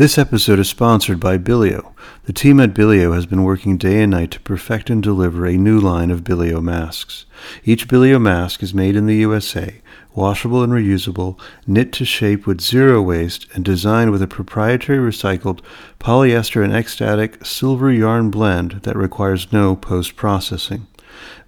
This episode is sponsored by Bilio. The team at Bilio has been working day and night to perfect and deliver a new line of Bilio masks. Each Bilio mask is made in the USA, washable and reusable, knit to shape with zero waste, and designed with a proprietary recycled polyester and ecstatic silver yarn blend that requires no post processing.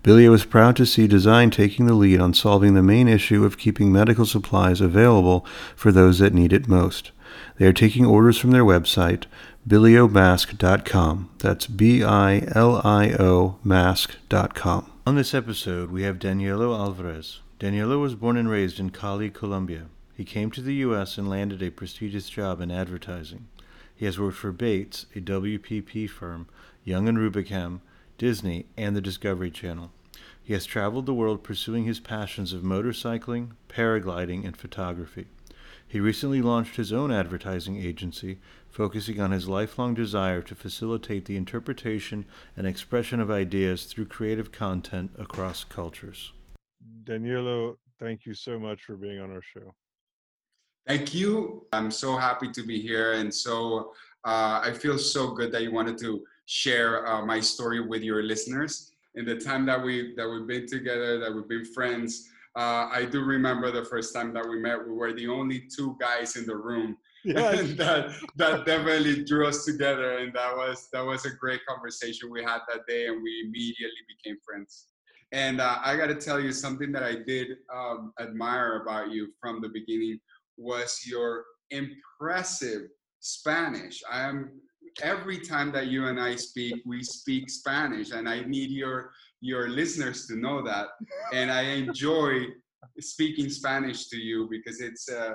Bilio is proud to see design taking the lead on solving the main issue of keeping medical supplies available for those that need it most. They are taking orders from their website, biliomask.com. That's B I L I O mask.com. On this episode, we have Danilo Alvarez. Danilo was born and raised in Cali, Colombia. He came to the U.S. and landed a prestigious job in advertising. He has worked for Bates, a WPP firm, Young and Rubicam, Disney, and the Discovery Channel. He has traveled the world pursuing his passions of motorcycling, paragliding, and photography. He recently launched his own advertising agency, focusing on his lifelong desire to facilitate the interpretation and expression of ideas through creative content across cultures. Danilo, thank you so much for being on our show. Thank you. I'm so happy to be here. And so uh, I feel so good that you wanted to share uh, my story with your listeners. In the time that we that we've been together, that we've been friends, uh, I do remember the first time that we met. We were the only two guys in the room. Yes. that that definitely drew us together, and that was that was a great conversation we had that day, and we immediately became friends. And uh, I got to tell you something that I did um, admire about you from the beginning was your impressive Spanish. I am every time that you and I speak, we speak Spanish, and I need your your listeners to know that. And I enjoy speaking Spanish to you because it's uh,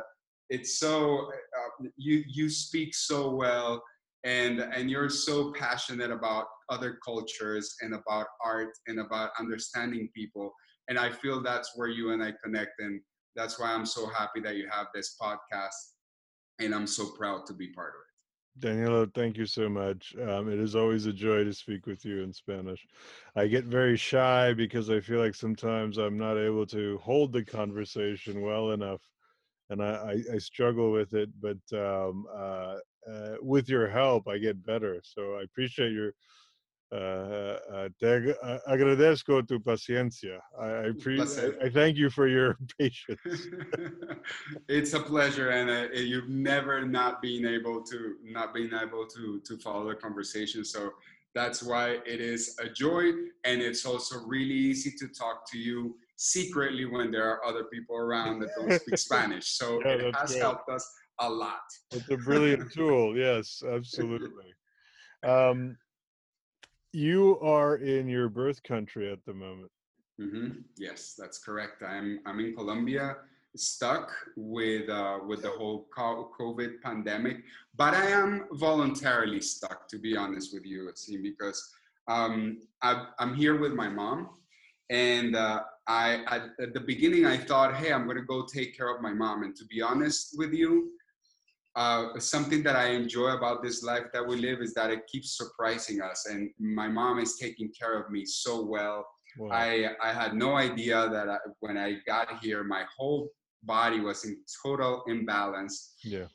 it's so uh, you you speak so well and and you're so passionate about other cultures and about art and about understanding people. And i feel that's where you and i connect and that's why i'm so happy that you have this podcast. And i'm so proud to be part of it Daniela, thank you so much. Um, it is always a joy to speak with you in Spanish. I get very shy because I feel like sometimes I'm not able to hold the conversation well enough, and I, I, I struggle with it. But um, uh, uh, with your help, I get better. So I appreciate your uh, uh, te agradezco tu paciencia. I, I, I, thank you for your patience. it's a pleasure, and uh, you've never not been able to not being able to to follow the conversation. So that's why it is a joy, and it's also really easy to talk to you secretly when there are other people around that don't speak Spanish. So yeah, it has great. helped us a lot. It's a brilliant tool. Yes, absolutely. Um, you are in your birth country at the moment. Mm-hmm. Yes, that's correct. I'm I'm in Colombia, stuck with uh, with the whole COVID pandemic, but I am voluntarily stuck, to be honest with you, because um, i am here with my mom, and uh, I at, at the beginning I thought, hey, I'm gonna go take care of my mom, and to be honest with you, uh, something that I enjoy about this life that we live is that it keeps surprising us. And my mom is taking care of me so well. Wow. I, I had no idea that I, when I got here, my whole body was in total imbalance. Yeah.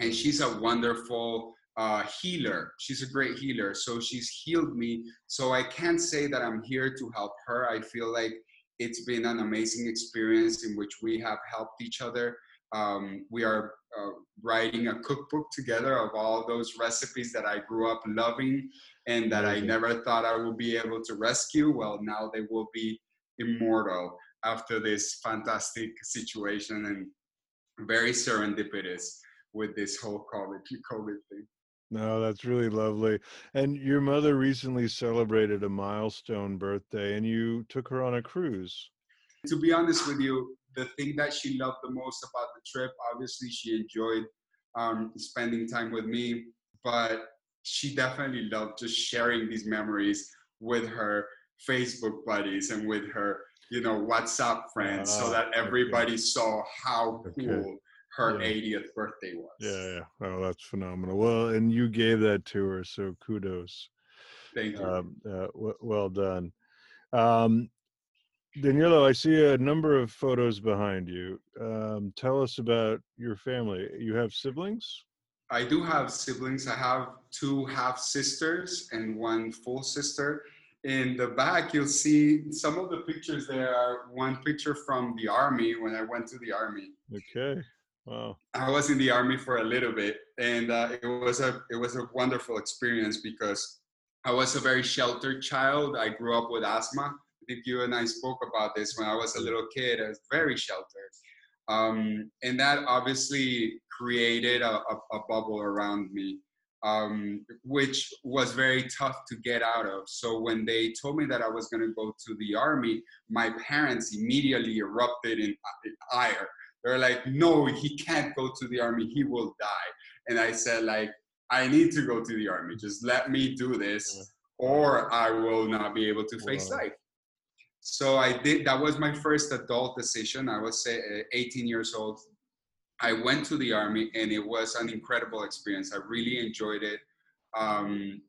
And she's a wonderful uh, healer. She's a great healer. So she's healed me. So I can't say that I'm here to help her. I feel like it's been an amazing experience in which we have helped each other. Um, we are uh, writing a cookbook together of all those recipes that I grew up loving and that I never thought I would be able to rescue. Well, now they will be immortal after this fantastic situation and very serendipitous with this whole COVID, COVID thing. No, that's really lovely. And your mother recently celebrated a milestone birthday and you took her on a cruise. To be honest with you, the thing that she loved the most about the trip, obviously, she enjoyed um, spending time with me, but she definitely loved just sharing these memories with her Facebook buddies and with her, you know, WhatsApp friends, uh, so that everybody okay. saw how cool okay. her yeah. 80th birthday was. Yeah, yeah. Oh, that's phenomenal. Well, and you gave that to her, so kudos. Thank you. Um, uh, w- well done. Um, Danilo, I see a number of photos behind you. Um, tell us about your family. You have siblings? I do have siblings. I have two half sisters and one full sister. In the back, you'll see some of the pictures there are one picture from the army when I went to the army. Okay. Wow. I was in the army for a little bit, and uh, it was a it was a wonderful experience because I was a very sheltered child. I grew up with asthma. Think you and I spoke about this when I was a little kid. I was very sheltered, um, and that obviously created a, a, a bubble around me, um, which was very tough to get out of. So when they told me that I was going to go to the army, my parents immediately erupted in ire they're like, no, he can't go to the army. He will die. And I said, like, I need to go to the army. Just let me do this, or I will not be able to face life. So I did. That was my first adult decision. I was say, uh, 18 years old. I went to the army, and it was an incredible experience. I really enjoyed it. Um,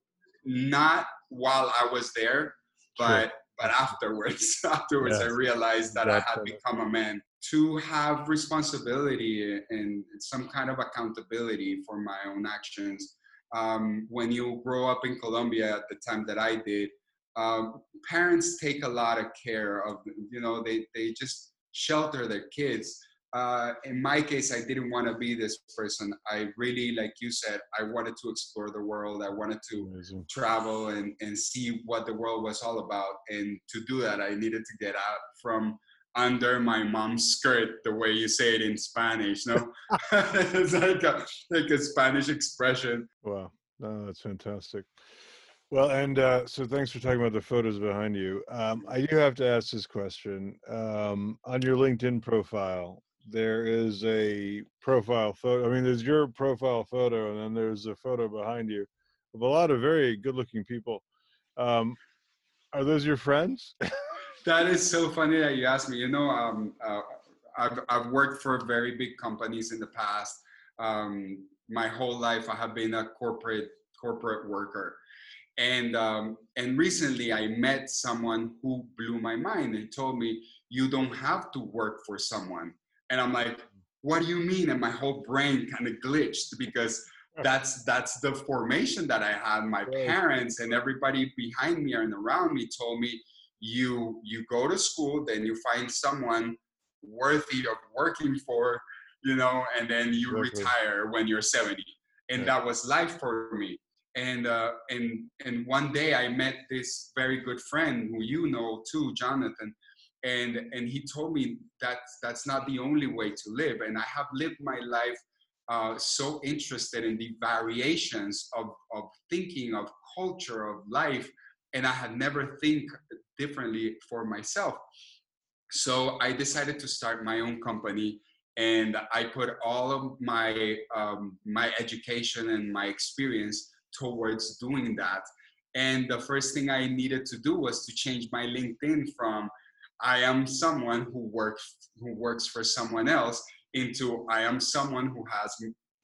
not while I was there, but sure. but afterwards. afterwards, yes. I realized that I had become a man to have responsibility and some kind of accountability for my own actions. Um, when you grow up in Colombia at the time that I did, um, parents take a lot of care of, you know, they, they just shelter their kids. Uh, in my case, I didn't want to be this person. I really, like you said, I wanted to explore the world. I wanted to Amazing. travel and, and see what the world was all about. And to do that, I needed to get out from under my mom's skirt, the way you say it in Spanish. No, it's like a like a Spanish expression. Wow, no, that's fantastic. Well, and uh, so thanks for talking about the photos behind you. Um, I do have to ask this question. Um, on your LinkedIn profile, there is a profile photo. I mean, there's your profile photo, and then there's a photo behind you of a lot of very good-looking people. Um, are those your friends? that is so funny that you asked me. You know, um, uh, I've, I've worked for very big companies in the past. Um, my whole life, I have been a corporate corporate worker, and um, and recently I met someone who blew my mind and told me you don't have to work for someone, and I'm like, what do you mean? And my whole brain kind of glitched because that's that's the formation that I had. My parents and everybody behind me and around me told me you you go to school then you find someone worthy of working for you know and then you retire when you're 70 and that was life for me and uh, and and one day I met this very good friend who you know too, Jonathan, and and he told me that that's not the only way to live. And I have lived my life uh, so interested in the variations of of thinking, of culture, of life, and I had never think differently for myself. So I decided to start my own company and I put all of my um, my education and my experience towards doing that. And the first thing I needed to do was to change my LinkedIn from I am someone who works who works for someone else into I am someone who has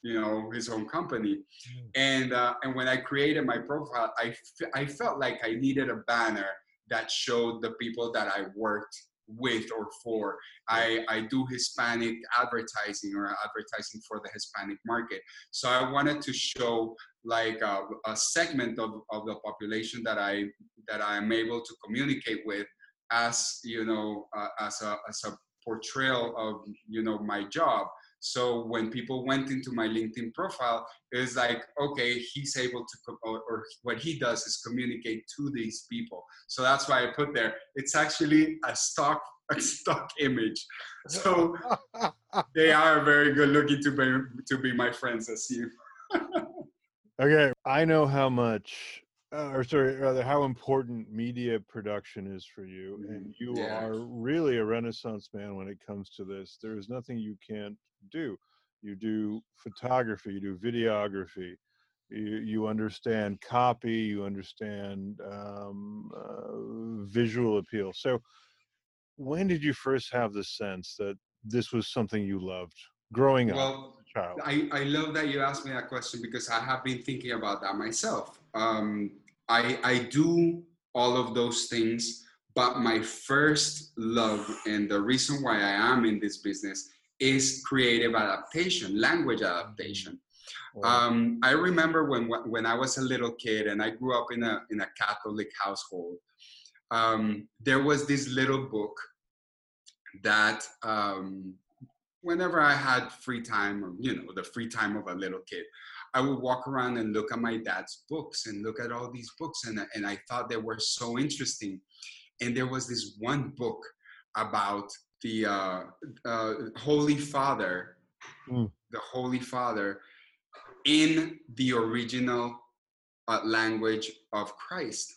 you know his own company mm. and uh, and when i created my profile I, f- I felt like i needed a banner that showed the people that I worked with or for. I, I do Hispanic advertising or advertising for the Hispanic market. So I wanted to show like a, a segment of, of the population that I that I am able to communicate with as you know uh, as a as a portrayal of you know my job so when people went into my LinkedIn profile, it was like, okay, he's able to, or, or, what he does is communicate to these people. So that's why I put there. It's actually a stock, a stock image. So they are very good looking to be to be my friends as you. okay, I know how much uh, or sorry, rather, how important media production is for you, and mm, you yeah. are really a renaissance man when it comes to this. There is nothing you can't do. You do photography, you do videography, you, you understand copy, you understand um, uh, visual appeal. So, when did you first have the sense that this was something you loved growing well, up? Child? I, I love that you asked me that question because I have been thinking about that myself. Um, I, I do all of those things, but my first love and the reason why I am in this business is creative adaptation, language adaptation. Um, I remember when when I was a little kid and I grew up in a in a Catholic household. Um, there was this little book that um, whenever I had free time, or you know, the free time of a little kid, I would walk around and look at my dad's books and look at all these books, and and I thought they were so interesting. And there was this one book about the uh, uh, Holy Father, mm. the Holy Father, in the original uh, language of Christ.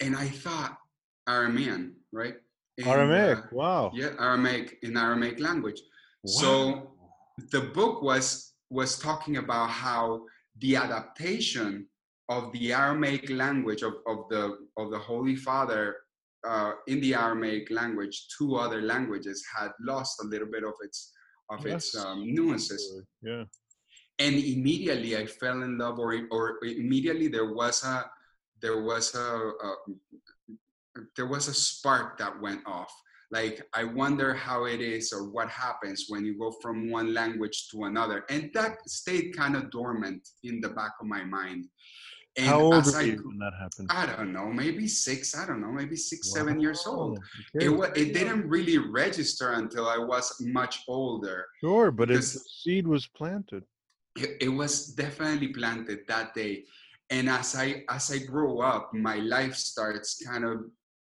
And I thought Aramean, right? In, Aramaic, uh, wow. Yeah, Aramaic in Aramaic language. Wow. So the book was was talking about how the adaptation of the Aramaic language of, of the of the Holy Father uh, in the Aramaic language to other languages had lost a little bit of its of yes. its um, nuances. Yeah. And immediately I fell in love, or or immediately there was a there was a, a there was a spark that went off. Like I wonder how it is or what happens when you go from one language to another, and that stayed kind of dormant in the back of my mind. And How old were I, you when that happened? I don't know, maybe six. I don't know, maybe six, wow. seven years old. Okay. It it didn't really register until I was much older. Sure, but the seed was planted. It, it was definitely planted that day, and as I as I grow up, my life starts kind of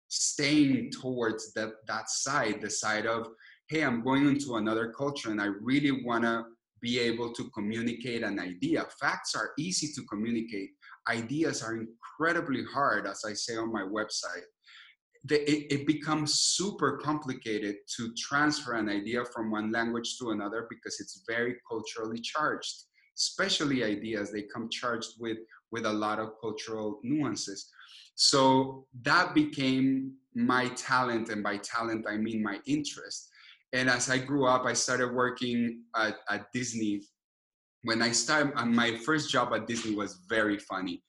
staying towards that that side, the side of hey, I'm going into another culture, and I really want to be able to communicate an idea. Facts are easy to communicate ideas are incredibly hard, as I say on my website. it, it becomes super complicated to transfer an idea from one language to another because it's very culturally charged. Especially ideas they come charged with with a lot of cultural nuances. So that became my talent and by talent i mean my interest. And as i grew up i started working at, at disney when I started, uh, my first job at Disney was very funny.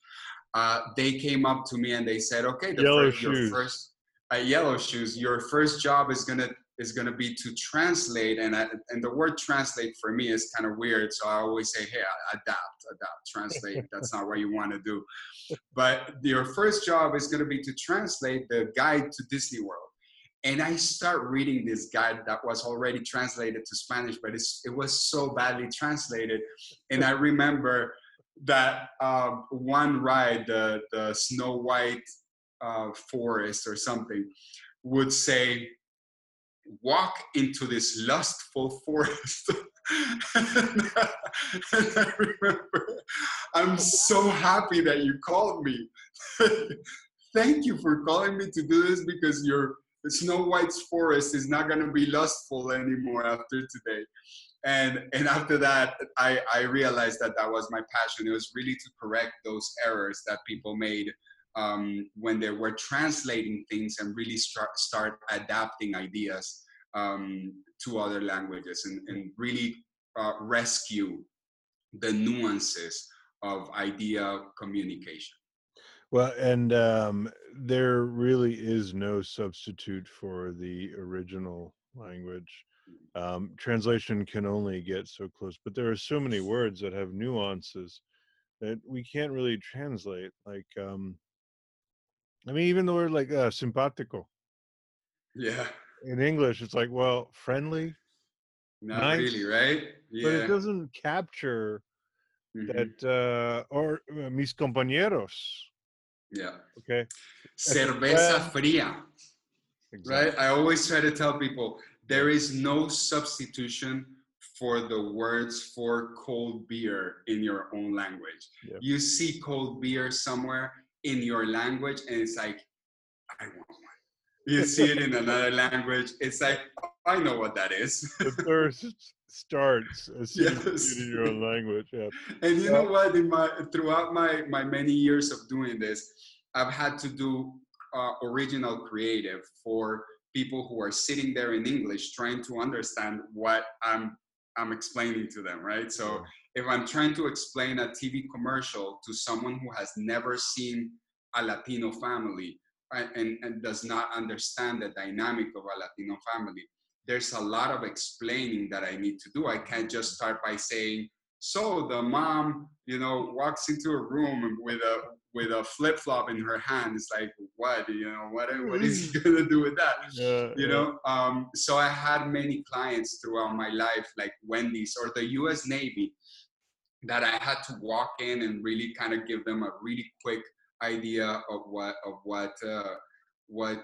Uh, they came up to me and they said, "Okay, the first, your first uh, yellow shoes. Your first job is gonna is gonna be to translate." And I, and the word translate for me is kind of weird, so I always say, "Hey, adapt, adapt, translate." That's not what you want to do. But your first job is gonna be to translate the guide to Disney World and I start reading this guide that was already translated to Spanish, but it was so badly translated. And I remember that um, one ride, the, the Snow White uh, Forest or something, would say, walk into this lustful forest. and, I remember, I'm so happy that you called me. Thank you for calling me to do this because you're Snow White's forest is not going to be lustful anymore after today. And, and after that, I, I realized that that was my passion. It was really to correct those errors that people made um, when they were translating things and really start, start adapting ideas um, to other languages and, and really uh, rescue the nuances of idea communication. Well, and um, there really is no substitute for the original language. Um, translation can only get so close, but there are so many words that have nuances that we can't really translate. Like, um, I mean, even the word like uh, simpatico. Yeah. In English, it's like, well, friendly. Not nice, really, right? Yeah. But it doesn't capture mm-hmm. that, uh, or uh, mis compañeros yeah. Okay. Cerveza fría. Exactly. Right? I always try to tell people there is no substitution for the words for cold beer in your own language. Yep. You see cold beer somewhere in your language, and it's like, I want one. You see it in another language, it's like, oh, I know what that is. the thirst starts as soon yes. as you in your own language. Yeah. And you know what? In my throughout my my many years of doing this, I've had to do uh, original creative for people who are sitting there in English trying to understand what I'm I'm explaining to them, right? So if I'm trying to explain a TV commercial to someone who has never seen a Latino family right, and, and does not understand the dynamic of a Latino family, there's a lot of explaining that I need to do. I can't just start by saying, So the mom, you know, walks into a room with a with a flip flop in her hand. It's like, what, you know, what, what is he gonna do with that? Yeah, you yeah. know. Um, so I had many clients throughout my life, like Wendy's or the U.S. Navy, that I had to walk in and really kind of give them a really quick idea of what of what uh, what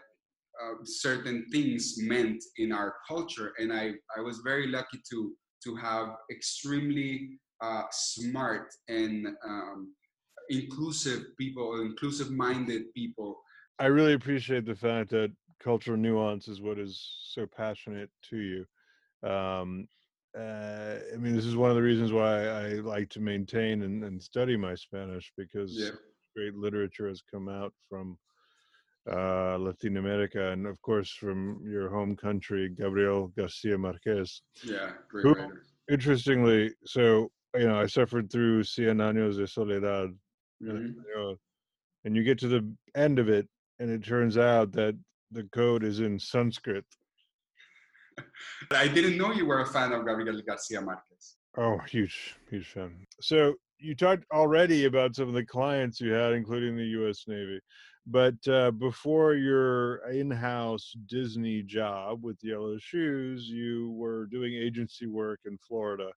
uh, certain things meant in our culture, and I I was very lucky to to have extremely uh, smart and um, inclusive people, inclusive minded people. I really appreciate the fact that cultural nuance is what is so passionate to you. Um, uh, I mean, this is one of the reasons why I like to maintain and, and study my Spanish because yeah. great literature has come out from uh, Latin America and, of course, from your home country, Gabriel Garcia Marquez. Yeah, great who, writer. Interestingly, so you know, I suffered through Cien Años de Soledad, mm-hmm. and you get to the end of it, and it turns out that the code is in Sanskrit. I didn't know you were a fan of Gabriel Garcia Marquez. Oh, huge, huge fan. So you talked already about some of the clients you had, including the U.S. Navy. But uh, before your in-house Disney job with Yellow Shoes, you were doing agency work in Florida.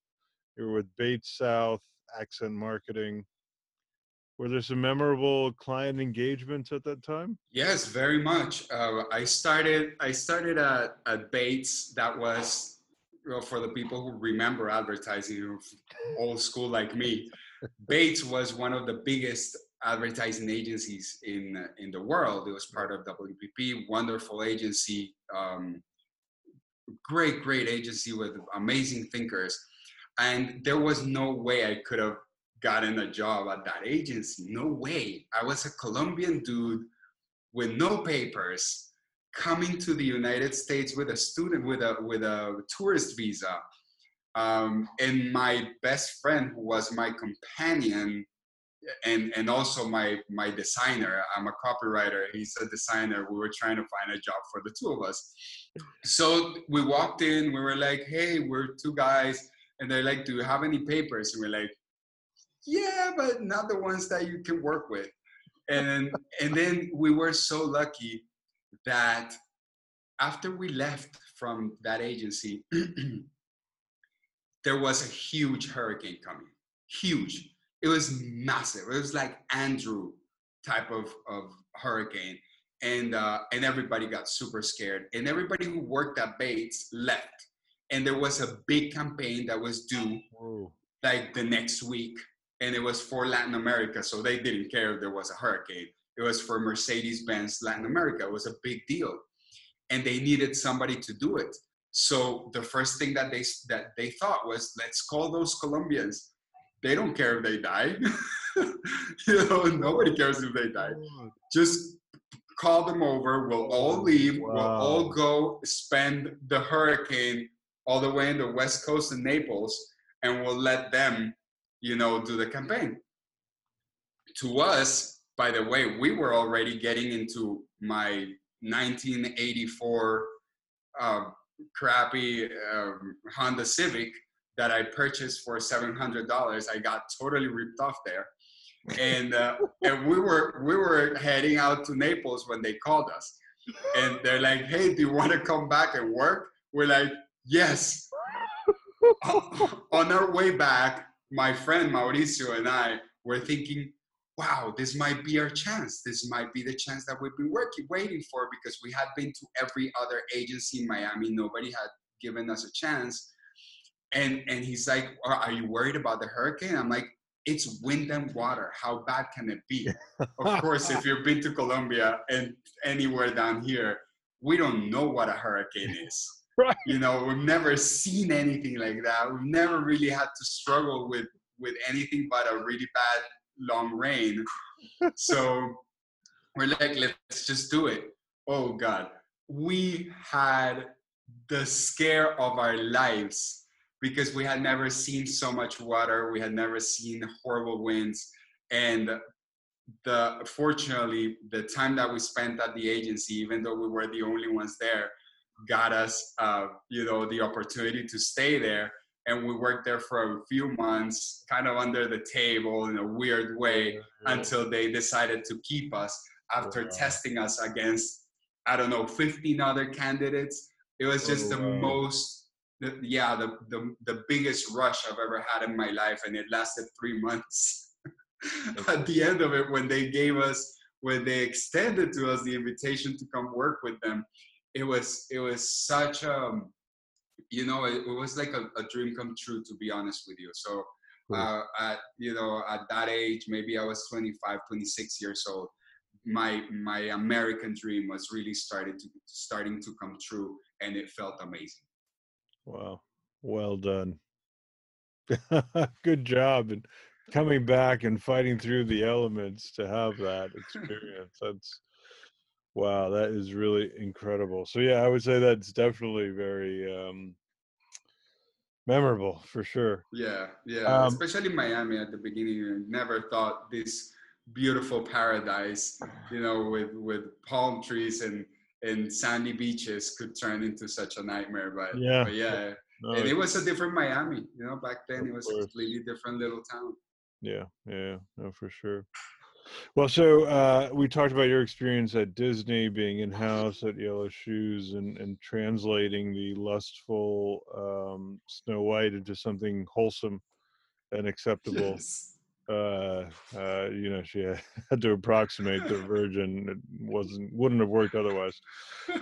You were with Bates South Accent Marketing. Were there some memorable client engagements at that time? Yes, very much. Uh, I started. I started at, at Bates. That was for the people who remember advertising, old school like me. Bates was one of the biggest advertising agencies in in the world. It was part of WPP, wonderful agency, um, great great agency with amazing thinkers and there was no way I could have gotten a job at that agency. No way. I was a Colombian dude with no papers coming to the United States with a student with a with a tourist visa. Um, and my best friend who was my companion and and also my my designer i'm a copywriter he's a designer we were trying to find a job for the two of us so we walked in we were like hey we're two guys and they're like, "Do you have any papers?" And we're like, "Yeah, but not the ones that you can work with." And and then we were so lucky that after we left from that agency, there was a huge hurricane coming. Huge. It was massive. It was like Andrew type of, of hurricane. And uh, and everybody got super scared. And everybody who worked at Bates left and there was a big campaign that was due Whoa. like the next week and it was for latin america so they didn't care if there was a hurricane it was for mercedes-benz latin america it was a big deal and they needed somebody to do it so the first thing that they that they thought was let's call those colombians they don't care if they die. You know nobody cares if they die. Just call them over. We'll all leave. Wow. we'll all go spend the hurricane all the way in the West Coast in Naples, and we'll let them, you know, do the campaign. To us, by the way, we were already getting into my 1984 uh, crappy um, Honda Civic that I purchased for $700. I got totally ripped off there. And, uh, and we were we were heading out to Naples when they called us, and they're like, "Hey, do you want to come back and work?" We're like, Yes. On our way back, my friend Mauricio and I were thinking, wow, this might be our chance. This might be the chance that we've been working, waiting for because we had been to every other agency in Miami. Nobody had given us a chance. And, and he's like, are you worried about the hurricane? I'm like, it's wind and water. How bad can it be? of course, if you've been to Colombia and anywhere down here, we don't know what a hurricane is. Right. You know, we've never seen anything like that. We've never really had to struggle with with anything but a really bad long rain. so we're like, let's just do it. Oh God. We had the scare of our lives because we had never seen so much water. We had never seen horrible winds. And the fortunately, the time that we spent at the agency, even though we were the only ones there, got us, uh, you know, the opportunity to stay there. and we worked there for a few months, kind of under the table in a weird way, yeah, until they decided to keep us after wow. testing us against I don't know 15 other candidates. It was just oh, the wow. most the, yeah the, the the biggest rush I've ever had in my life, and it lasted three months. At the end of it, when they gave us when they extended to us the invitation to come work with them, it was it was such a you know it, it was like a, a, dream come true to be honest with you. So uh, at you know at that age, maybe I was 25, 26 years old. My my American dream was really started to starting to come true, and it felt amazing. Wow. Well done. Good job. And coming back and fighting through the elements to have that experience. That's wow, that is really incredible. So yeah, I would say that's definitely very um memorable for sure. Yeah, yeah. Um, Especially Miami at the beginning. I never thought this beautiful paradise, you know, with with palm trees and and sandy beaches could turn into such a nightmare. But yeah, but yeah. No, and it was a different Miami, you know. Back then, it was course. a completely different little town. Yeah, yeah, no, for sure. Well, so uh, we talked about your experience at Disney, being in house at Yellow Shoes, and and translating the lustful um, Snow White into something wholesome and acceptable. Yes uh, uh, you know, she had to approximate the Virgin. It wasn't wouldn't have worked otherwise.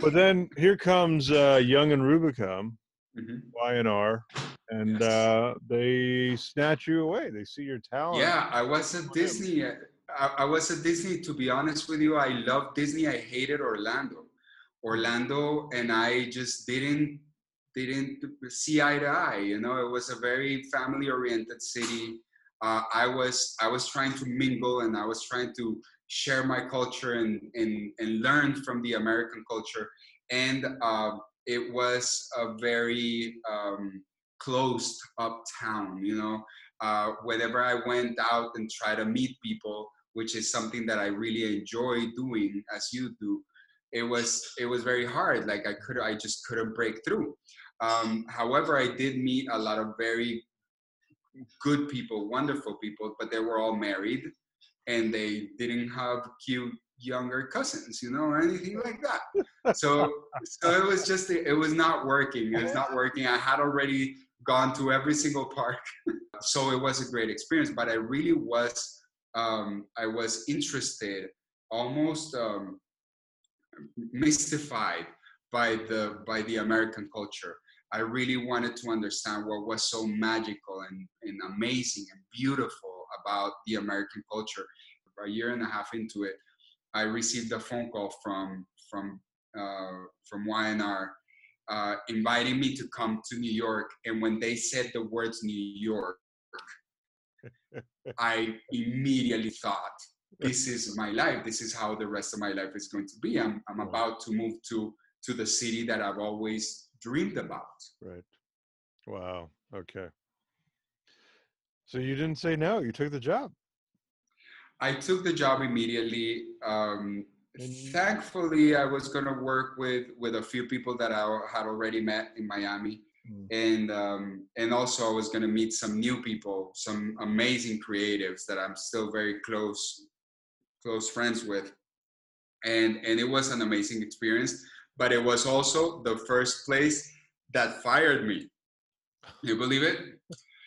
But then here comes uh, Young and Rubicam, mm-hmm. Y&R, and yes. uh, they snatch you away. They see your talent. Yeah, I was at Disney. I, I was at Disney. To be honest with you, I love Disney. I hated Orlando. Orlando, and I just didn't didn't see eye to eye. You know, it was a very family oriented city uh, I was I was trying to mingle and I was trying to share my culture and and, and learn from the American culture. And uh, it was a very um, closed up town, you know. Uh, whenever I went out and try to meet people, which is something that I really enjoy doing, as you do, it was it was very hard. Like I could I just couldn't break through. Um, however, I did meet a lot of very good people, wonderful people, but they were all married and they didn't have cute younger cousins, you know, or anything like that. So, so it was just, it was not working. It was not working. I had already gone to every single park. so it was a great experience, but I really was, um, I was interested, almost um, mystified by the, by the American culture. I really wanted to understand what was so magical and, and amazing and beautiful about the American culture. A year and a half into it, I received a phone call from from uh, from Y&R uh, inviting me to come to New York. And when they said the words New York, I immediately thought, this is my life. This is how the rest of my life is going to be. I'm, I'm about to move to, to the city that I've always dreamed about. Right. Wow. Okay. So you didn't say no, you took the job. I took the job immediately. Um, thankfully, I was going to work with with a few people that I had already met in Miami, mm. and um, and also I was going to meet some new people, some amazing creatives that I'm still very close close friends with, and and it was an amazing experience but it was also the first place that fired me. You believe it?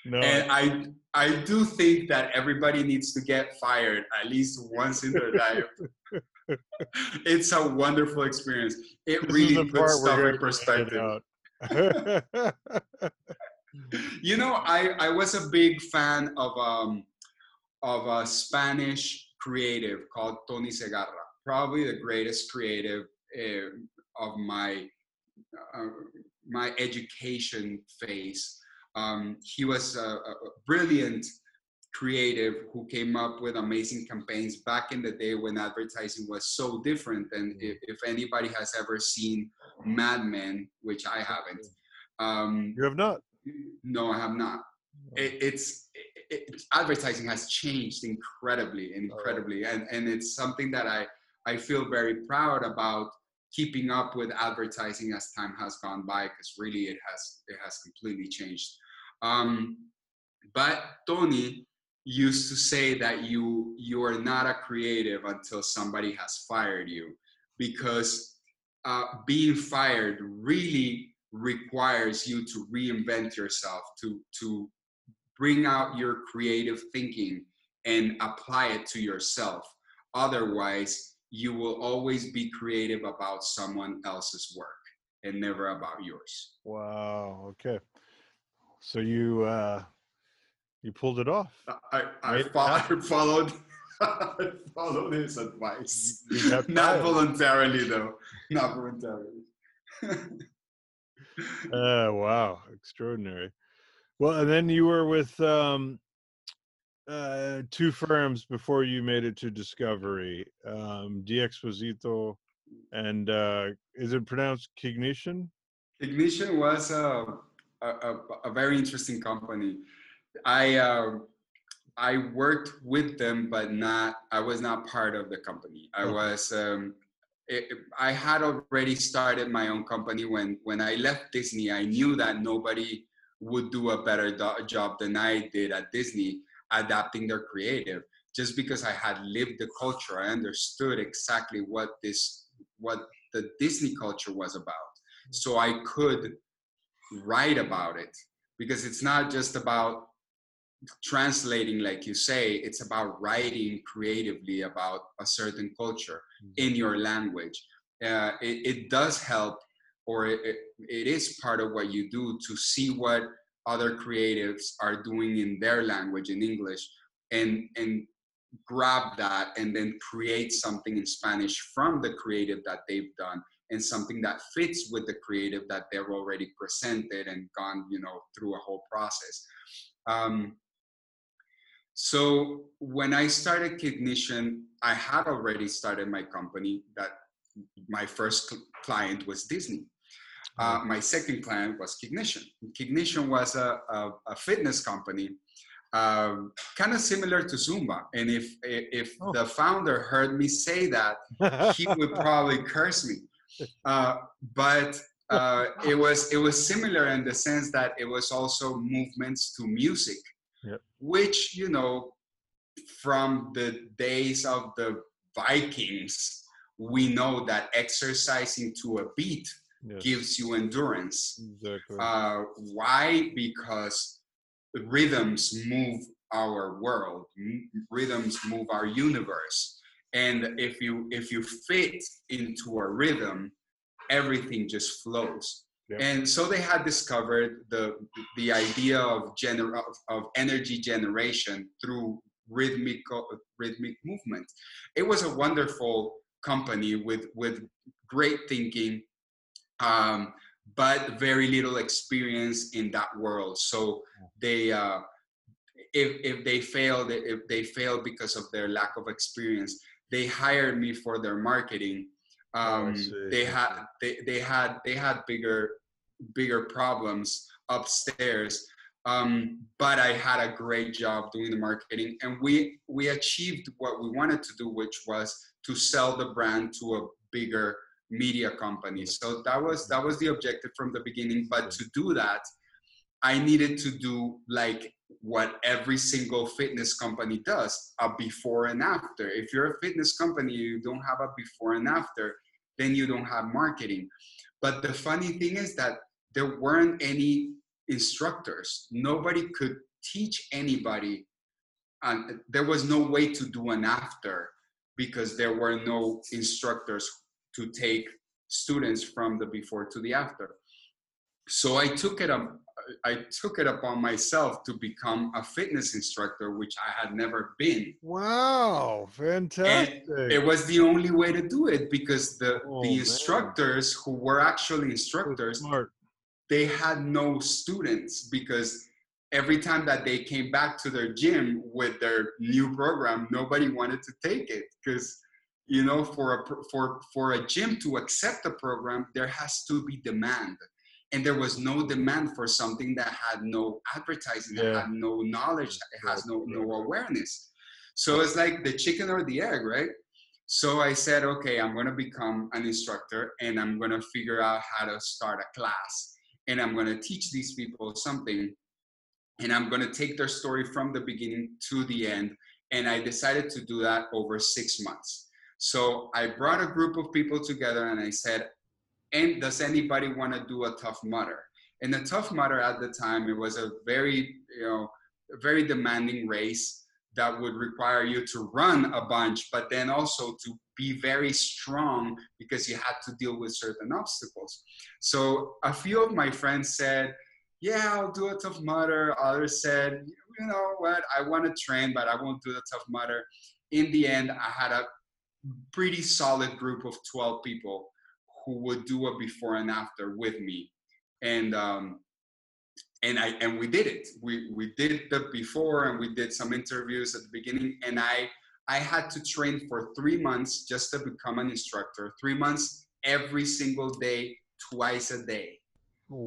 No. And I I do think that everybody needs to get fired at least once in their life. it's a wonderful experience. It this really puts stuff in perspective. you know, I, I was a big fan of um of a Spanish creative called Toni Segarra, probably the greatest creative uh, of my uh, my education phase. Um, he was a, a, brilliant creative who came up with amazing campaigns back in the day when advertising was so different. And if, if anybody has ever seen Mad Men, which I haven't, um, you have not. No, I have not. It, it's it, it, advertising has changed incredibly, incredibly, oh. and and it's something that I I feel very proud about keeping up with advertising as time has gone by because really it has it has completely changed Um, but Toni used to say that you you are not a creative until somebody has fired you, because uh, being fired really requires you to reinvent yourself, to to bring out your creative thinking and apply it to yourself. Otherwise, you will always be creative about someone else's work and never about yours. Wow. Okay. So you uh you pulled it off. I I, fo- I followed I followed his advice. Not voluntarily though. Not voluntarily. uh wow, extraordinary. Well, and then you were with um uh, two firms before you made it to Discovery, um, D'Exposito, and uh, is it pronounced Cignition? Cignition was a, a, a very interesting company. I uh, I worked with them, but not I was not part of the company. I was um, it, I had already started my own company when when I left Disney. I knew that nobody would do a better do- job than I did at Disney adapting their creative just because i had lived the culture. I understood exactly what this what the disney culture was about. So i could write about it because it's not just about translating like you say it's about writing creatively about a certain culture mm-hmm. in your language. Uh, it, it, does help or it, it is part of what you do to see what other creatives are doing in their language in english and and grab that and then create something in spanish from the creative that they've done and something that fits with the creative that they've already presented and gone you know through a whole process. Um, so when i started cignition i had already started my company that my first client was disney uh, my second client was Cignition. Cignition was a, a, a fitness company, um, kind of similar to Zumba. And if if oh. the founder heard me say that, he would probably curse me. Uh, but uh, it was it was similar in the sense that it was also movements to music, yep. which you know, from the days of the Vikings, we know that exercising to a beat yes. gives you endurance. Exactly. Uh, why? Because rhythms move our world. Rhythms move our universe. And if you if you fit into a rhythm, everything just flows. Yep. And so they had discovered the the idea of gener- of energy generation through rhythmic rhythmic movement. It was a wonderful company with with great thinking um, but very little experience in that world. So they, uh, if if they failed, if they failed because of their lack of experience, they hired me for their marketing. Oh, um, oh, they had they, they had they had bigger bigger problems upstairs. Um, but I had a great job doing the marketing, and we we achieved what we wanted to do, which was to sell the brand to a bigger media companies. So that was mm-hmm. that was the objective from the beginning. But to do that, I needed to do like what every single fitness company does a before and after. If you're a fitness company, you don't have a before and after, then you don't have marketing. But the funny thing is that there weren't any instructors. Nobody could teach anybody. And there was no way to do an after because there were no instructors to take students from the before to the after. So I took it up, I took it upon myself to become a fitness instructor, which I had never been. Wow, fantastic! And it was the only way to do it because the oh, the instructors man. who were actually instructors, they had no students because every time that they came back to their gym with their new program, nobody wanted to take it because you know for a for for a gym to accept a program there has to be demand and there was no demand for something that had no advertising yeah. that had no knowledge it has no no awareness so it's like the chicken or the egg right so i said okay i'm going to become an instructor and i'm going to figure out how to start a class and i'm going to teach these people something and I'm going to take their story from the beginning to the end. And I decided to do that over six months. So I brought a group of people together and I said, and does anybody want to do a tough mudder? And the tough mudder at the time, it was a very, you know, very demanding race that would require you to run a bunch, but then also to be very strong because you had to deal with certain obstacles. So a few of my friends said, yeah, I'll do a tough mudder. Others said, you know what, I want to train, but I won't do the tough mudder. In the end, I had a pretty solid group of 12 people who would do a before and after with me. And um, and I and we did it. We we did the before and we did some interviews at the beginning. And I I had to train for three months just to become an instructor. Three months every single day, twice a day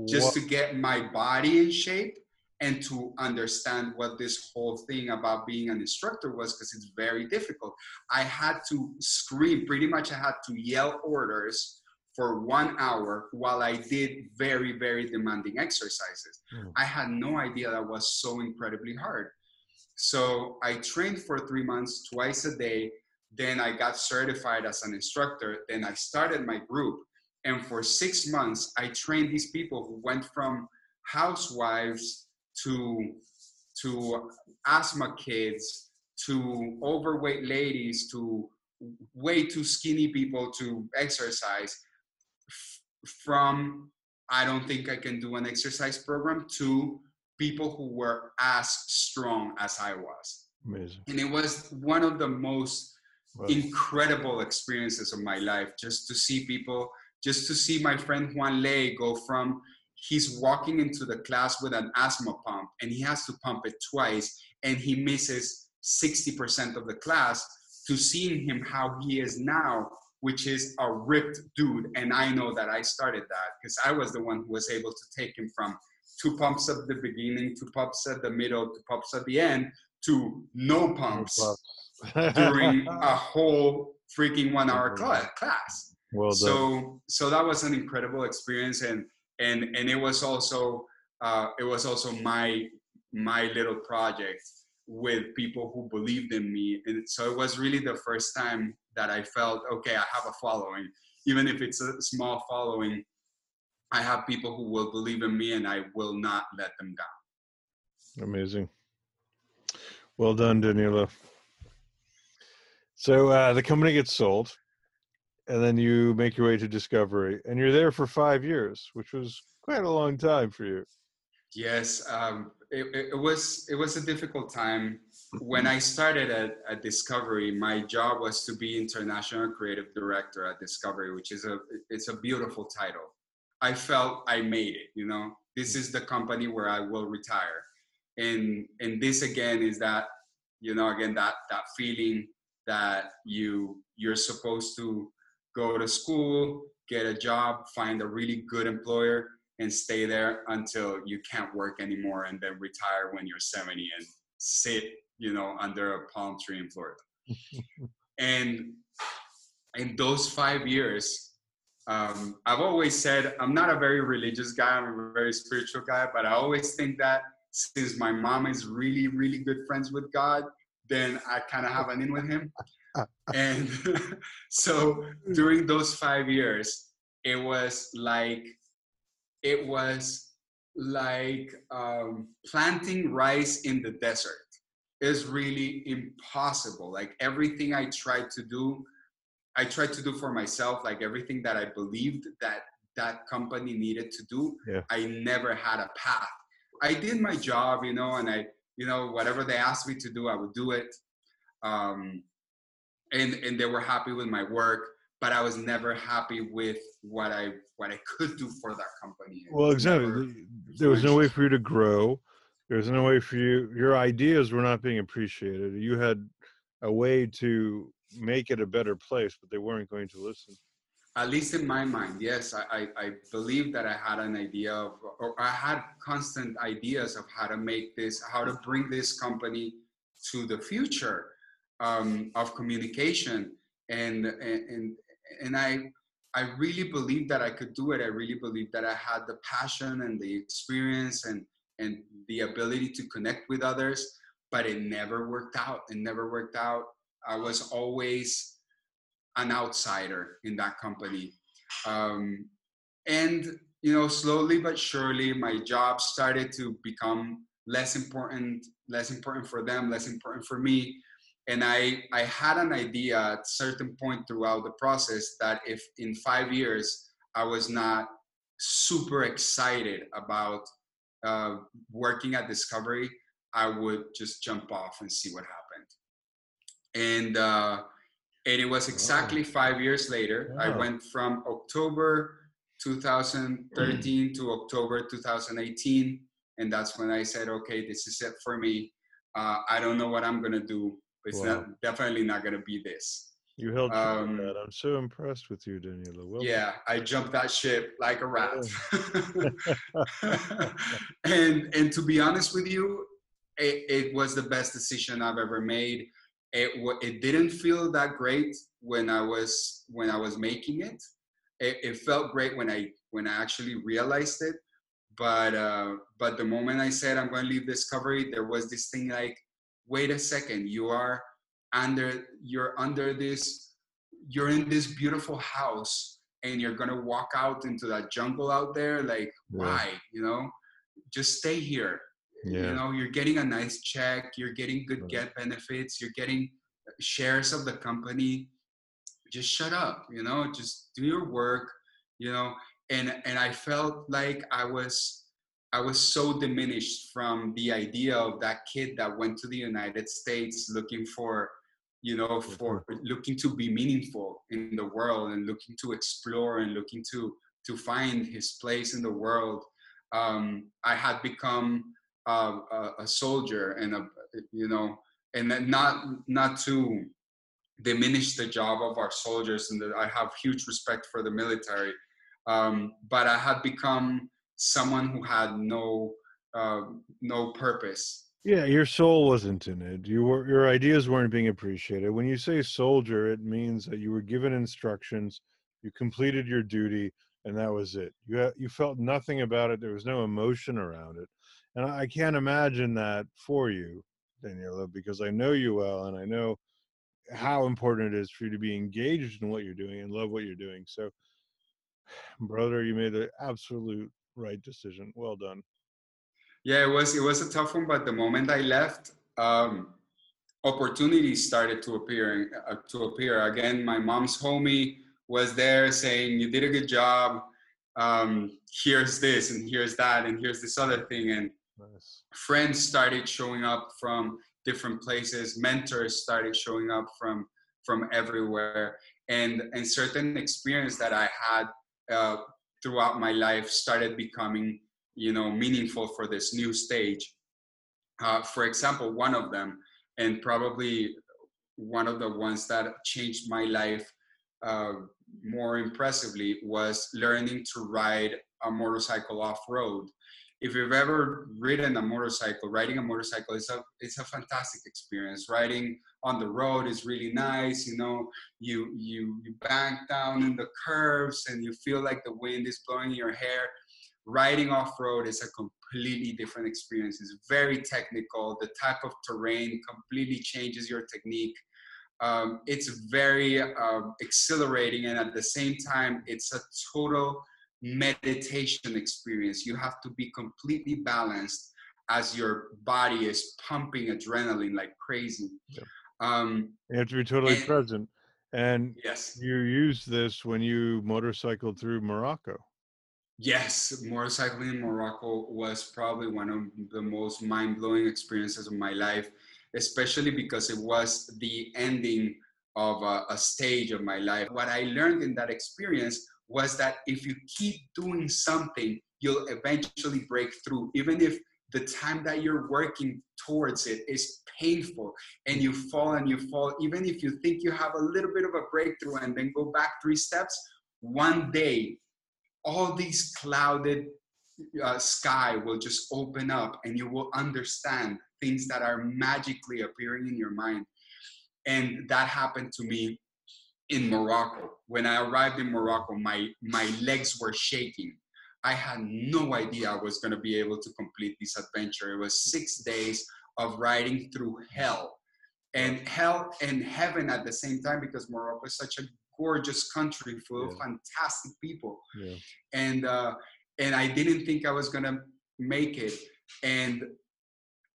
just to get my body in shape and to understand what this whole thing about being an instructor was because it's very difficult. I had to scream, pretty much, I had to yell orders for one hour while I did very, very demanding exercises. Mm. I had no idea that was so incredibly hard. So I trained for three months, twice a day. Then I got certified as an instructor. Then I started my group and for six months, I trained these people who went from housewives to to asthma kids to overweight ladies to way too skinny people to exercise from I don't think I can do an exercise program to people who were as strong as I was. Amazing. And it was one of the most wow. incredible experiences of my life just to see people just to see my friend Juan Lay go from he's walking into the class with an asthma pump and he has to pump it twice and he misses 60% of the class to seeing him how he is now which is a ripped dude. And i know that i started that because i was the one who was able to take him from two pumps at the beginning two pumps at the middle two pumps at the end to no pumps during a whole freaking one hour class. well. So so that was an incredible experience, and and and it was also uh, it was also my my little project with people who believed in me, and so it was really the first time that I felt okay. I have a following, even if it's a small following. I have people who will believe in me, and I will not let them down. Amazing. Well done, Danilo. So uh, the company gets sold and then you make your way to Discovery, and you're there for five years, which was quite a long time for you. Yes, um, it, it, was it was a difficult time. When I started at, at Discovery, my job was to be international creative director at Discovery, which is a it's a beautiful title. I felt I made it. You know, this is the company where I will retire, and and this again is that you know again that that feeling that you you're supposed to go to school, get a job, find a really good employer, and stay there until you can't work anymore and then retire when you're 70 and sit, you know, under a palm tree in Florida. and in those five years, um, I've always said I'm not a very religious guy, I'm a very spiritual guy, but I always think that since my mom is really, really good friends with God, then I kind of have an in with him and so during those five years it was like it was like um, planting rice in the desert is really impossible. Like everything i tried to do i tried to do for myself like everything that i believed that that company needed to do yeah. i never had a path. I did my job you know and i you know whatever they asked me to do i would do it. Um, and and they were happy with my work but i was never happy with what i what i could do for that company. Well exactly. There was no way for you to grow. There was no way for you your ideas were not being appreciated. You had a way to make it a better place but they weren't going to listen. At least in my mind yes. I i, I believe that i had an idea of or i had constant ideas of how to make this how to bring this company to the future um, of communication and and and I I really believed that I could do it. I really believed that I had the passion and the experience and and the ability to connect with others, but it never worked out. It never worked out. I was always an outsider in that company. Um, and, you know, slowly but surely, my job started to become less important, less important for them, less important for me. And I, I had an idea at a certain point throughout the process that if in five years I was not super excited about uh, working at Discovery, I would just jump off and see what happened. And uh, and it was exactly five years later. Wow. I went from October 2013 mm. to October 2018, and that's when I said, okay, this is it for me. Uh, I don't know what I'm gonna do. It's wow. not definitely not gonna be this. You held um, that. I'm so impressed with you, Daniela. Well, yeah, I jumped that ship like a rat. and and to be honest with you, it, it was the best decision I've ever made. It it didn't feel that great when I was when I was making it. It, it felt great when I when I actually realized it. But uh, but the moment I said I'm going to leave Discovery, there was this thing like, wait a second, you are under you're under this you're in this beautiful house and you're gonna walk out into that jungle out there like yeah. why you know? Just stay here. Yeah. you know you're getting a nice check you're getting good get benefits you're getting shares of the company. Just shut up you know just do your work you know? And and i felt like i was i was so diminished from the idea of that kid that went to the united states looking for you know, for looking to be meaningful in the world and looking to explore and looking to to find his place in the world. Um, I had become a, a, soldier and a you know, and not not to diminish the job of our soldiers, and that I have huge respect for the military. Um, but I had become someone who had no uh, no purpose yeah, your soul wasn't in it. You were your ideas weren't being appreciated. When you say soldier, it means that you were given instructions, you completed your duty, and that was it. You you felt nothing about it. There was no emotion around it, and I can't imagine that for you, Daniela, because I know you well, and I know how important it is for you to be engaged in what you're doing and love what you're doing. So, brother, you made the absolute right decision. Well done. Yeah, it was it was a tough one, but the moment I left, um, opportunities started to appear. Uh, to appear again. My mom's homie was there saying, "You did a good job. Um, here's this, and here's that, and here's this other thing." And nice. friends started showing up from different places. Mentors started showing up from from everywhere, and and certain experience that I had uh, throughout my life started becoming you know meaningful for this new stage. Uh, for example one of them and probably one of the ones that changed my life uh, more impressively was learning to ride a motorcycle off-road. If you've ever ridden a motorcycle riding a motorcycle is a it's a fantastic experience. Riding on the road is really nice you know you you you bank down in the curves and you feel like the wind is blowing your hair. Riding off-road is a completely different experience. It's very technical. The type of terrain completely changes your technique. Um, it's very uh, exhilarating and at the same time it's a total meditation experience. You have to be completely balanced as your body is pumping adrenaline like crazy. Yeah. Um, you have to be totally and, present and yes you use this when you motorcycled through morocco Yes, motorcycling in Morocco was probably one of the most mind blowing experiences of my life, especially because it was the ending of a, a, stage of my life. What I learned in that experience was that if you keep doing something, you'll eventually break through, even if the time that you're working towards it is painful and you fall and you fall, even if you think you have a little bit of a breakthrough and then go back three steps, one day all these clouded uh, sky will just open up and you will understand things that are magically appearing in your mind. And that happened to me in Morocco. When I arrived in Morocco, my, my legs were shaking. I had no idea I was going to be able to complete this adventure. It was six days of riding through hell and hell and heaven at the same time because Morocco is such a gorgeous country full yeah. of fantastic people. Yeah. And uh, and I didn't think I was gonna make it. And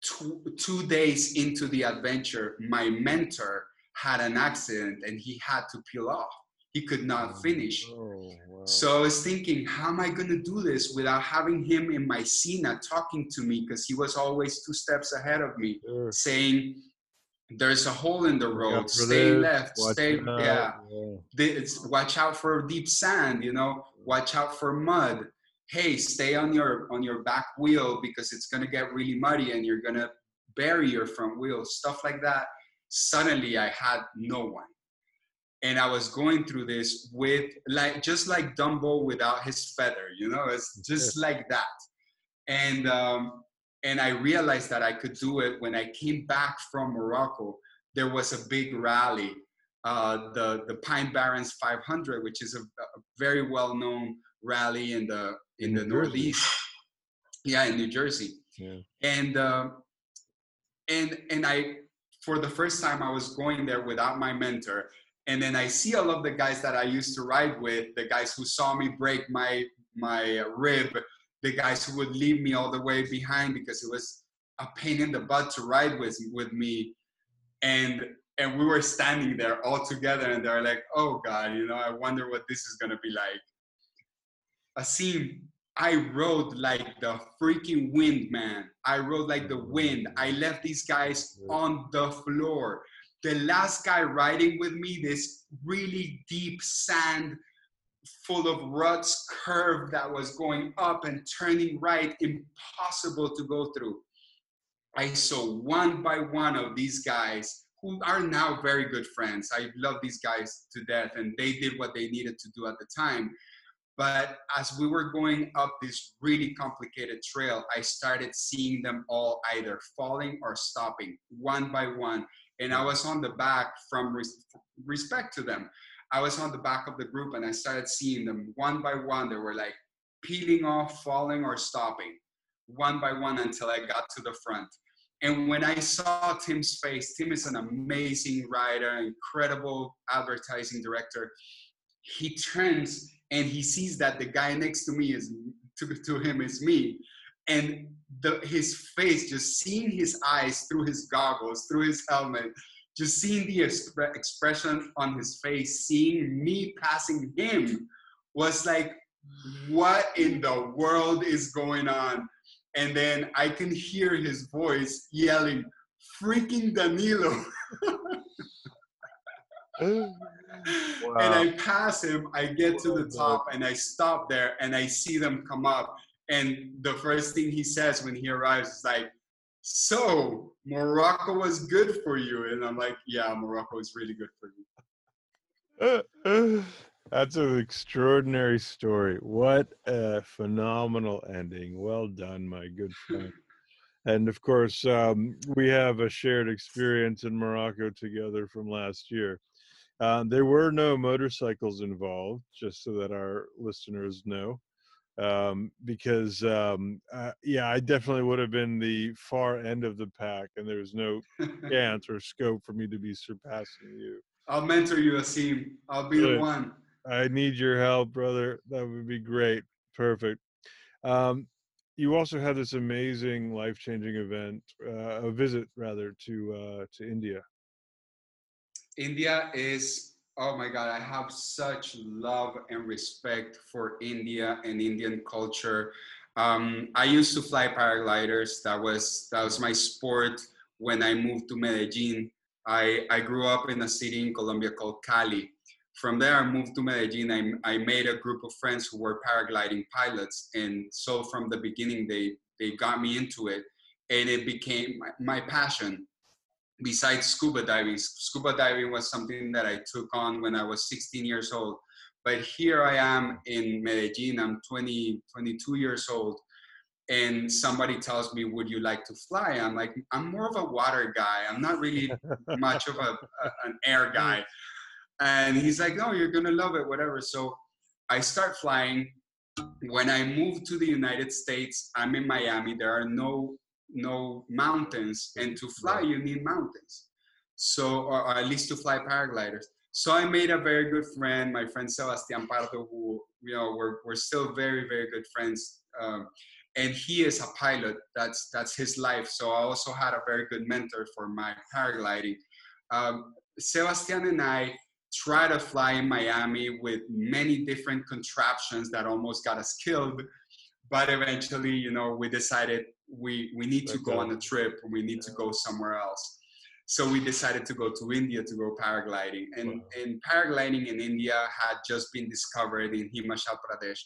two, two days into the adventure, my mentor had an accident and he had to peel off. He could not finish. Oh, wow. So I was thinking, how am I going to do this without having him in my Sena talking to me? Because he was always two steps ahead of me, sure. saying, there's a hole in the road stay this, left stay yeah, yeah. watch out for deep sand you know watch out for mud hey stay on your on your back wheel because it's going to get really muddy and you're going to bury your front wheel stuff like that suddenly i had no one and i was going through this with like just like dumbo without his feather you know it's just like that and um and I realized that I could do it when I came back from Morocco. There was a big rally, uh, the the Pine Barrens 500, which is a, a very well known rally in the in, in the Northeast. Yeah, in New Jersey. Yeah. And uh, and and I for the first time I was going there without my mentor. And then I see all of the guys that I used to ride with, the guys who saw me break my my rib the guys who would leave me all the way behind because it was a pain in the butt to ride with with me. And and we were standing there all together and they're like oh god you know i wonder what this is going to be like. Asim, i rode like the freaking wind man. I rode like the wind. I left these guys on the floor the last guy riding with me this really deep sand full of ruts, curve that was going up and turning right, impossible to go through. I saw one by one of these guys who are now very good friends. I love these guys to death, and they did what they needed to do at the time. But as we were going up this really complicated trail, I started seeing them all either falling or stopping one by one. And I was on the back from res- respect to them. I was on the back of the group and I started seeing them one by one. They were like peeling off, falling, or stopping one by one until I got to the front. And when I saw Tim's face, Tim is an amazing writer, incredible advertising director. He turns and he sees that the guy next to me is to, to him is me. And the, his face, just seeing his eyes through his goggles, through his helmet, just seeing the exp- expression on his face, seeing me passing him was like, what in the world is going on? And then I can hear his voice yelling, freaking Danilo. wow. And I pass him, I get to the top, and I stop there, and I see them come up. And the first thing he says when he arrives is like, so Morocco was good for you. And I'm like, yeah, Morocco is really good for you. That's an extraordinary story. What a phenomenal ending. Well done, my good friend. and of course, um, we have a shared experience in Morocco together from last year. Uh, there were no motorcycles involved, just so that our listeners know um, because um, uh, yeah, I definitely would have been the far end of the pack, and there was no chance or scope for me to be surpassing you. I'll mentor you, Asim. I'll be Good. the one. I need your help, brother. That would be great. Perfect. Um, you also had this amazing, life-changing event, uh, a visit rather to uh, to India. India is oh my god i have such love and respect for india and indian culture. Um, i used to fly paragliders. That was that was my sport when i moved to medellin. I, I grew up in a city in colombia called cali. From there i moved to medellin. I, I made a group of friends who were paragliding pilots. And so from the beginning they they got me into it. And it became my, my passion besides scuba diving. Scuba diving was something that I took on when I was 16 years old. But here I am in Medellin, I'm 20, 22 years old, and somebody tells me, Would you like to fly? I'm like, I'm more of a water guy. I'm not really much of a, a, an air mm. guy. And he's like, No, you're gonna love it, whatever. So I start flying when I moved to the United States, I'm in Miami. There are no no mountains, and to fly you need mountains. So, or, or at least to fly paragliders. So I made a very good friend, my friend Sebastian Pardo, who you know we're we're still very very good friends. Um, and he is a pilot. That's that's his life. So I also had a very good mentor for my paragliding. Um, Sebastian and I try to fly in Miami with many different contraptions that almost got us killed. But eventually, you know, we decided we we need to go on a trip. We need to go somewhere else. So we decided to go to India to go paragliding. And, and paragliding in India had just been discovered in Himachal Pradesh,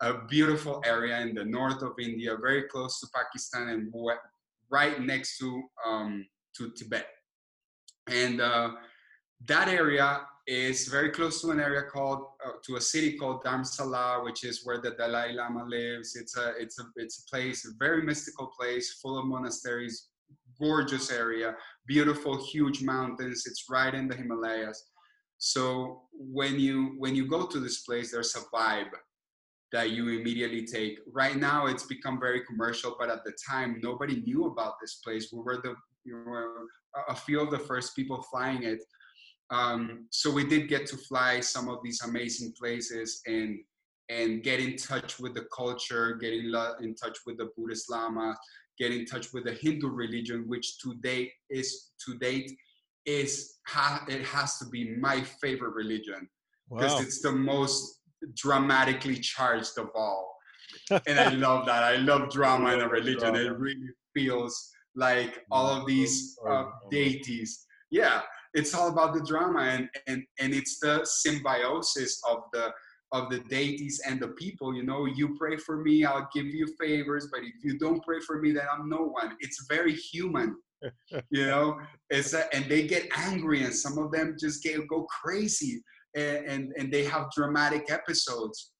a beautiful area in the north of India, very close to Pakistan and right next to um, to Tibet. And uh, that area is very close to an area called uh, to a city called Dharamsala, which is where the Dalai Lama lives. It's a it's a it's a place, a very mystical place, full of monasteries, gorgeous area, beautiful, huge mountains. It's right in the Himalayas. So when you when you go to this place, there's a vibe that you immediately take. Right now, it's become very commercial, but at the time, nobody knew about this place. We were the we were a few of the first people flying it um, so we did get to fly some of these amazing places and and get in touch with the culture, get in, in touch with the Buddhist Lama, get in touch with the Hindu religion, which to date is to date is ha, it has to be my favorite religion because wow. it's the most dramatically charged of all. and I love that. I love drama in a religion. It really feels like all of these uh, deities. Yeah, it's all about the drama and and and it's the symbiosis of the of the deities and the people you know? You pray for me i'll give you favors but if you don't pray for me then i'm no one. It's very human you know? It's a, and they get angry and some of them just get go crazy and, and and they have dramatic episodes.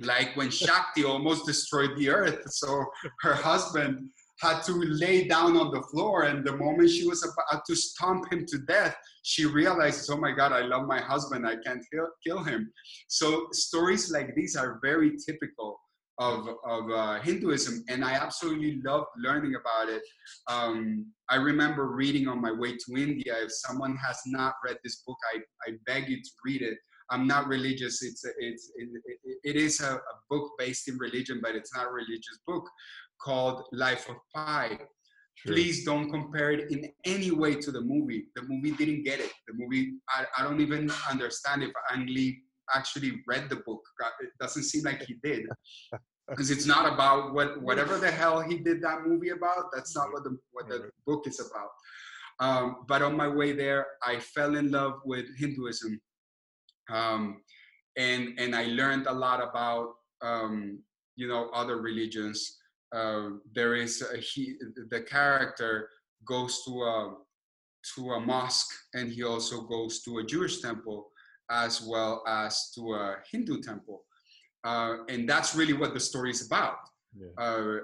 Like when shakti almost destroyed the earth so her husband had to lay down on the floor. And the moment she was about to stomp him to death, she realizes, oh my God, I love my husband. I can't kill, him. So stories like these are very typical of, of uh, Hinduism. And I absolutely love learning about it. Um, I remember reading on my way to India. If someone has not read this book, I, I beg you to read it. I'm not religious. It's a, it's it, it is a, a, book based in religion, but it's not a religious book called Life of Pi. Please don't compare it in any way to the movie. The movie didn't get it. The movie, I, I don't even understand if Ang Lee actually read the book. It doesn't seem like he did. Because it's not about what whatever the hell he did that movie about. That's not what the what the book is about. Um, but on my way there, I fell in love with Hinduism, um, and and I learned a lot about um, you know other religions. Uh, there is a, he the character goes to a to a mosque and he also goes to a Jewish temple as well as to a Hindu temple, uh, and that's really what the story is about. Yeah. Uh,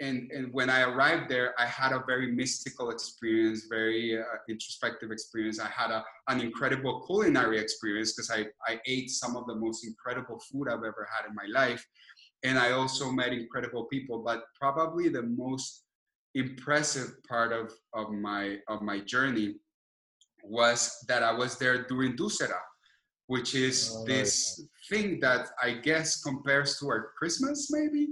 and and when I arrived there, I had a very mystical experience, very uh, introspective experience. I had a, an incredible culinary experience because I, I ate some of the most incredible food I've ever had in my life and I also met incredible people. But probably the most impressive part of, of my of my journey was that I was there during Dussehra, which is oh, this thing that I guess compares to our Christmas, maybe.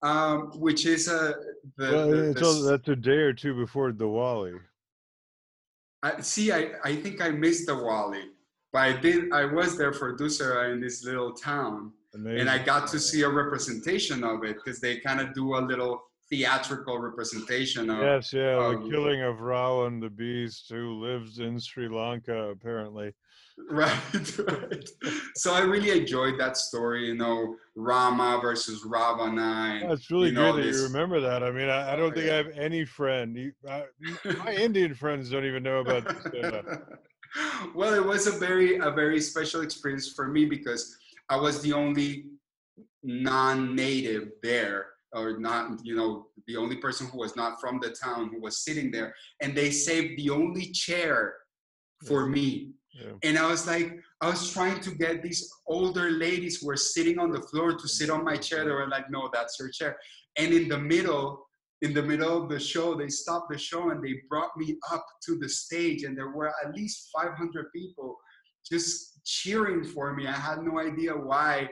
Um, which is a the, well, the, the, that's a day or two before Diwali. I, see, I, I think I missed the Diwali, but I did. I was there for Dussehra in this little town, Amazing. and I got to see a representation of it because they kind of do a little theatrical representation of yes yeah um, the killing of ravan the beast who lives in sri lanka apparently right, right. so i really enjoyed that story you know rama versus ravana and, that's really you know, good that this... you remember that i mean i, I don't oh, think yeah. i have any friend I, my indian friends don't even know about this well it was a very a very special experience for me because I was the only non-native there or not you know the only person who was not from the town who was sitting there and they saved the only chair for me Yeah. And I was like, I was trying to get these older ladies who were sitting on the floor to sit on my chair. They were like, no, that's your chair. And in the middle, in the middle of the show, they stopped the show and they brought me up to the stage. And there were at least 500 people just cheering for me. I had no idea why.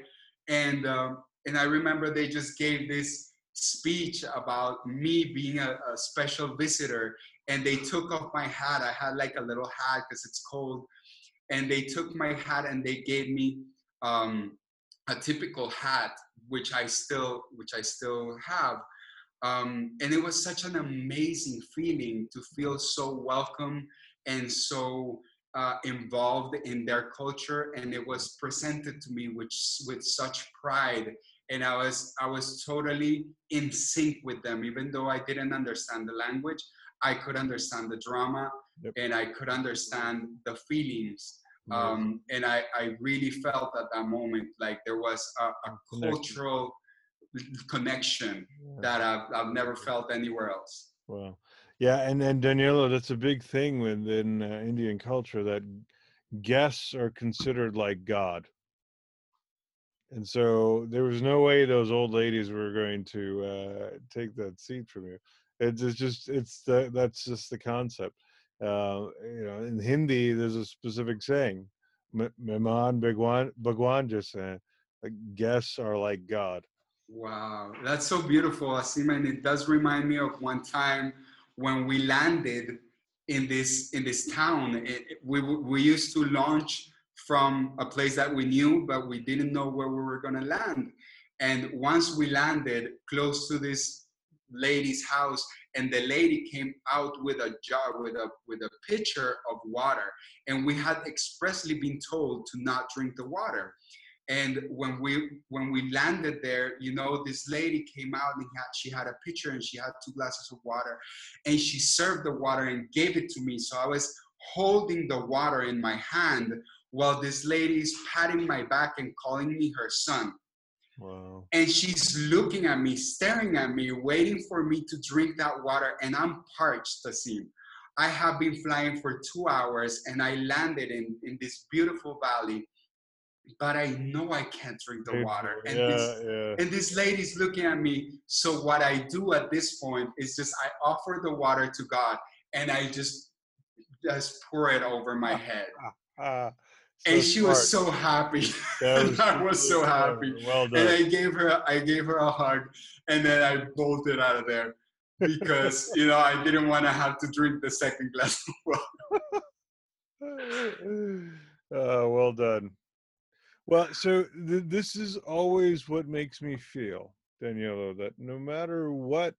And, um, and I remember they just gave this speech about me being a, a special visitor and they took off my hat. I had like a little hat because it's cold. And they took my hat and they gave me um, a typical hat, which I still, which I still have. Um, and it was such an amazing feeling to feel so welcome and so uh, involved in their culture. And it was presented to me with, with such pride and I was I was totally in sync with them, even though I didn't understand the language. I could understand the drama yep. and I could understand the feelings. Um, and I, I really felt at that moment like there was a, a cultural connection that I've, I've never felt anywhere else. Wow. Yeah. And, and Danielo, that's a big thing within uh, Indian culture that guests are considered like God. And so there was no way those old ladies were going to uh, take that seat from you it's just it's the, that's just the concept uh, you know in hindi there's a specific saying mehman bhagwan bhagwan just saying like guests are like god wow that's so beautiful asim and it does remind me of one time when we landed in this in this town it, we we used to launch from a place that we knew but we didn't know where we were going to land. And once we landed close to this lady's house and the lady came out with a jar with a with a pitcher of water and we had expressly been told to not drink the water and when we when we landed there you know this lady came out and had, she had a pitcher and she had two glasses of water and she served the water and gave it to me so i was holding the water in my hand while this lady is patting my back and calling me her son Wow. And she's looking at me, staring at me, waiting for me to drink that water. And I'm parched, Asim. I have been flying for two hours and I landed in, in this beautiful valley, but I know I can't drink the water. And, yeah, this, yeah. and this lady's looking at me. So, what I do at this point is just I offer the water to God and I just just pour it over my head. Uh, so and she smart. was so happy. Was, I was so happy. Well done. And I gave her I gave her a hug and then I bolted out of there because you know I didn't want to have to drink the second glass of water. uh, well done. Well, so th- this is always what makes me feel, Danielo, that no matter what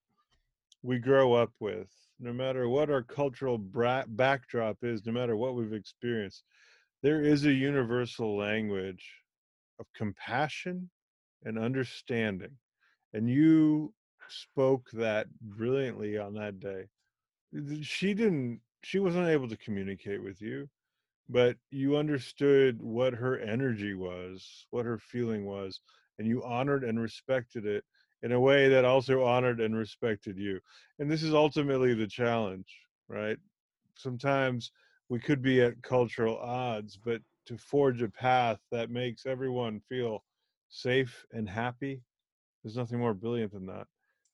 we grow up with, no matter what our cultural bra- backdrop is, no matter what we've experienced, there is a universal language of compassion and understanding. And you spoke that brilliantly on that day. She didn't, she wasn't able to communicate with you, but you understood what her energy was, what her feeling was, and you honored and respected it in a way that also honored and respected you. And this is ultimately the challenge, right? Sometimes we could be at cultural odds, but to forge a path that makes everyone feel safe and happy, there's nothing more brilliant than that.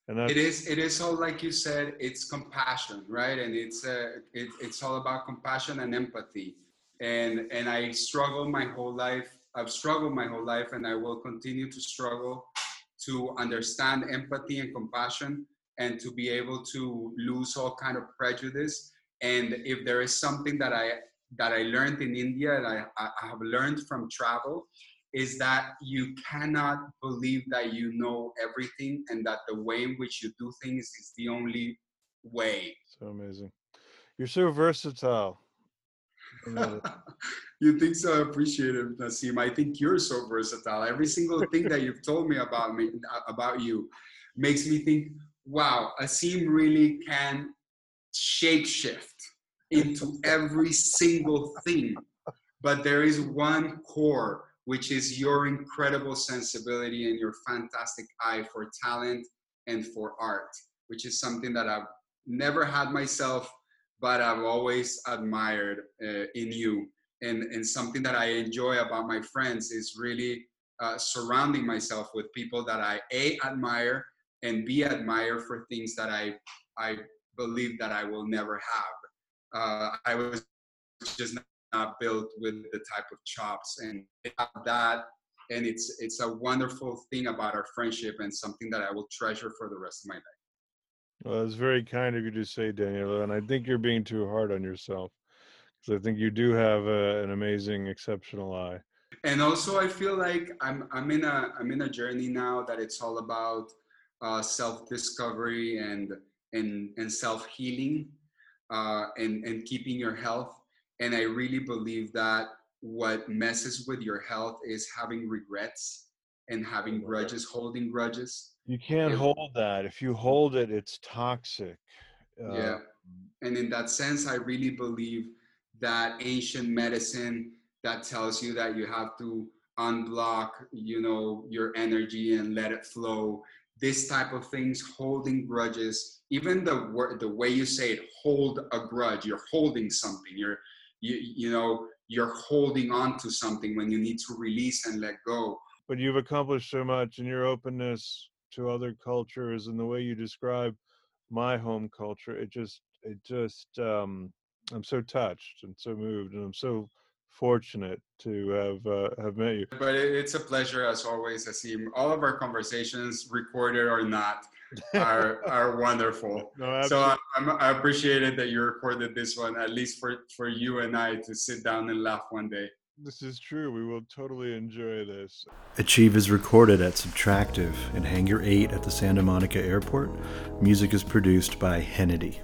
And it is it is all like you said, it's compassion, right? And it's uh, it, it's all about compassion and empathy. And and I struggled my whole life. I've struggled my whole life, and I will continue to struggle to understand empathy and compassion, and to be able to lose all kind of prejudice and if there is something that I that I learned in India and I, I have learned from travel is that you cannot believe that you know everything and that the way in which you do things is the only way. So amazing. You're so versatile. you think so? It, Nasim. I think you're so versatile. Every single thing that you've told me about me about you makes me think, wow, Asim really can shapeshift into every single thing. But there is one core, which is your incredible sensibility and your fantastic eye for talent and for art, which is something that I've never had myself, but I've always admired uh, in you. and and something that I enjoy about my friends is really uh, surrounding myself with people that I a admire and b admire for things that I I believe that I will never have. Uh, I was just not built with the type of chops and that and it's it's a wonderful thing about our friendship and something that I will treasure for the rest of my life. Well, it's very kind of you to say, Daniel, and I think you're being too hard on yourself because I think you do have a, an amazing, exceptional eye. And also, I feel like I'm I'm in a I'm in a journey now that it's all about uh, self discovery and and and self healing uh, and and keeping your health. And I really believe that what messes with your health is having regrets and having grudges, holding grudges. You can't hold that. If you hold it, it's toxic. Uh, yeah. And in that sense, I really believe that ancient medicine that tells you that you have to unblock, you know, your energy and let it flow. This type of things, holding grudges, even the word, the way you say it, hold a grudge. You're holding something. You're, you, you know, you're holding on to something when you need to release and let go. But you've accomplished so much in your openness to other cultures and the way you describe my home culture. It just, it just, um, I'm so touched and so moved, and I'm so fortunate to have uh, have met you. But it's a pleasure as always, Asim. All of our conversations, recorded or not, are are wonderful. No, so I, I appreciate it that you recorded this one, at least for for you and I to sit down and laugh one day. This is true. We will totally enjoy this. Achieve is recorded at Subtractive in Hangar 8 at the Santa Monica Airport. Music is produced by Hennedy.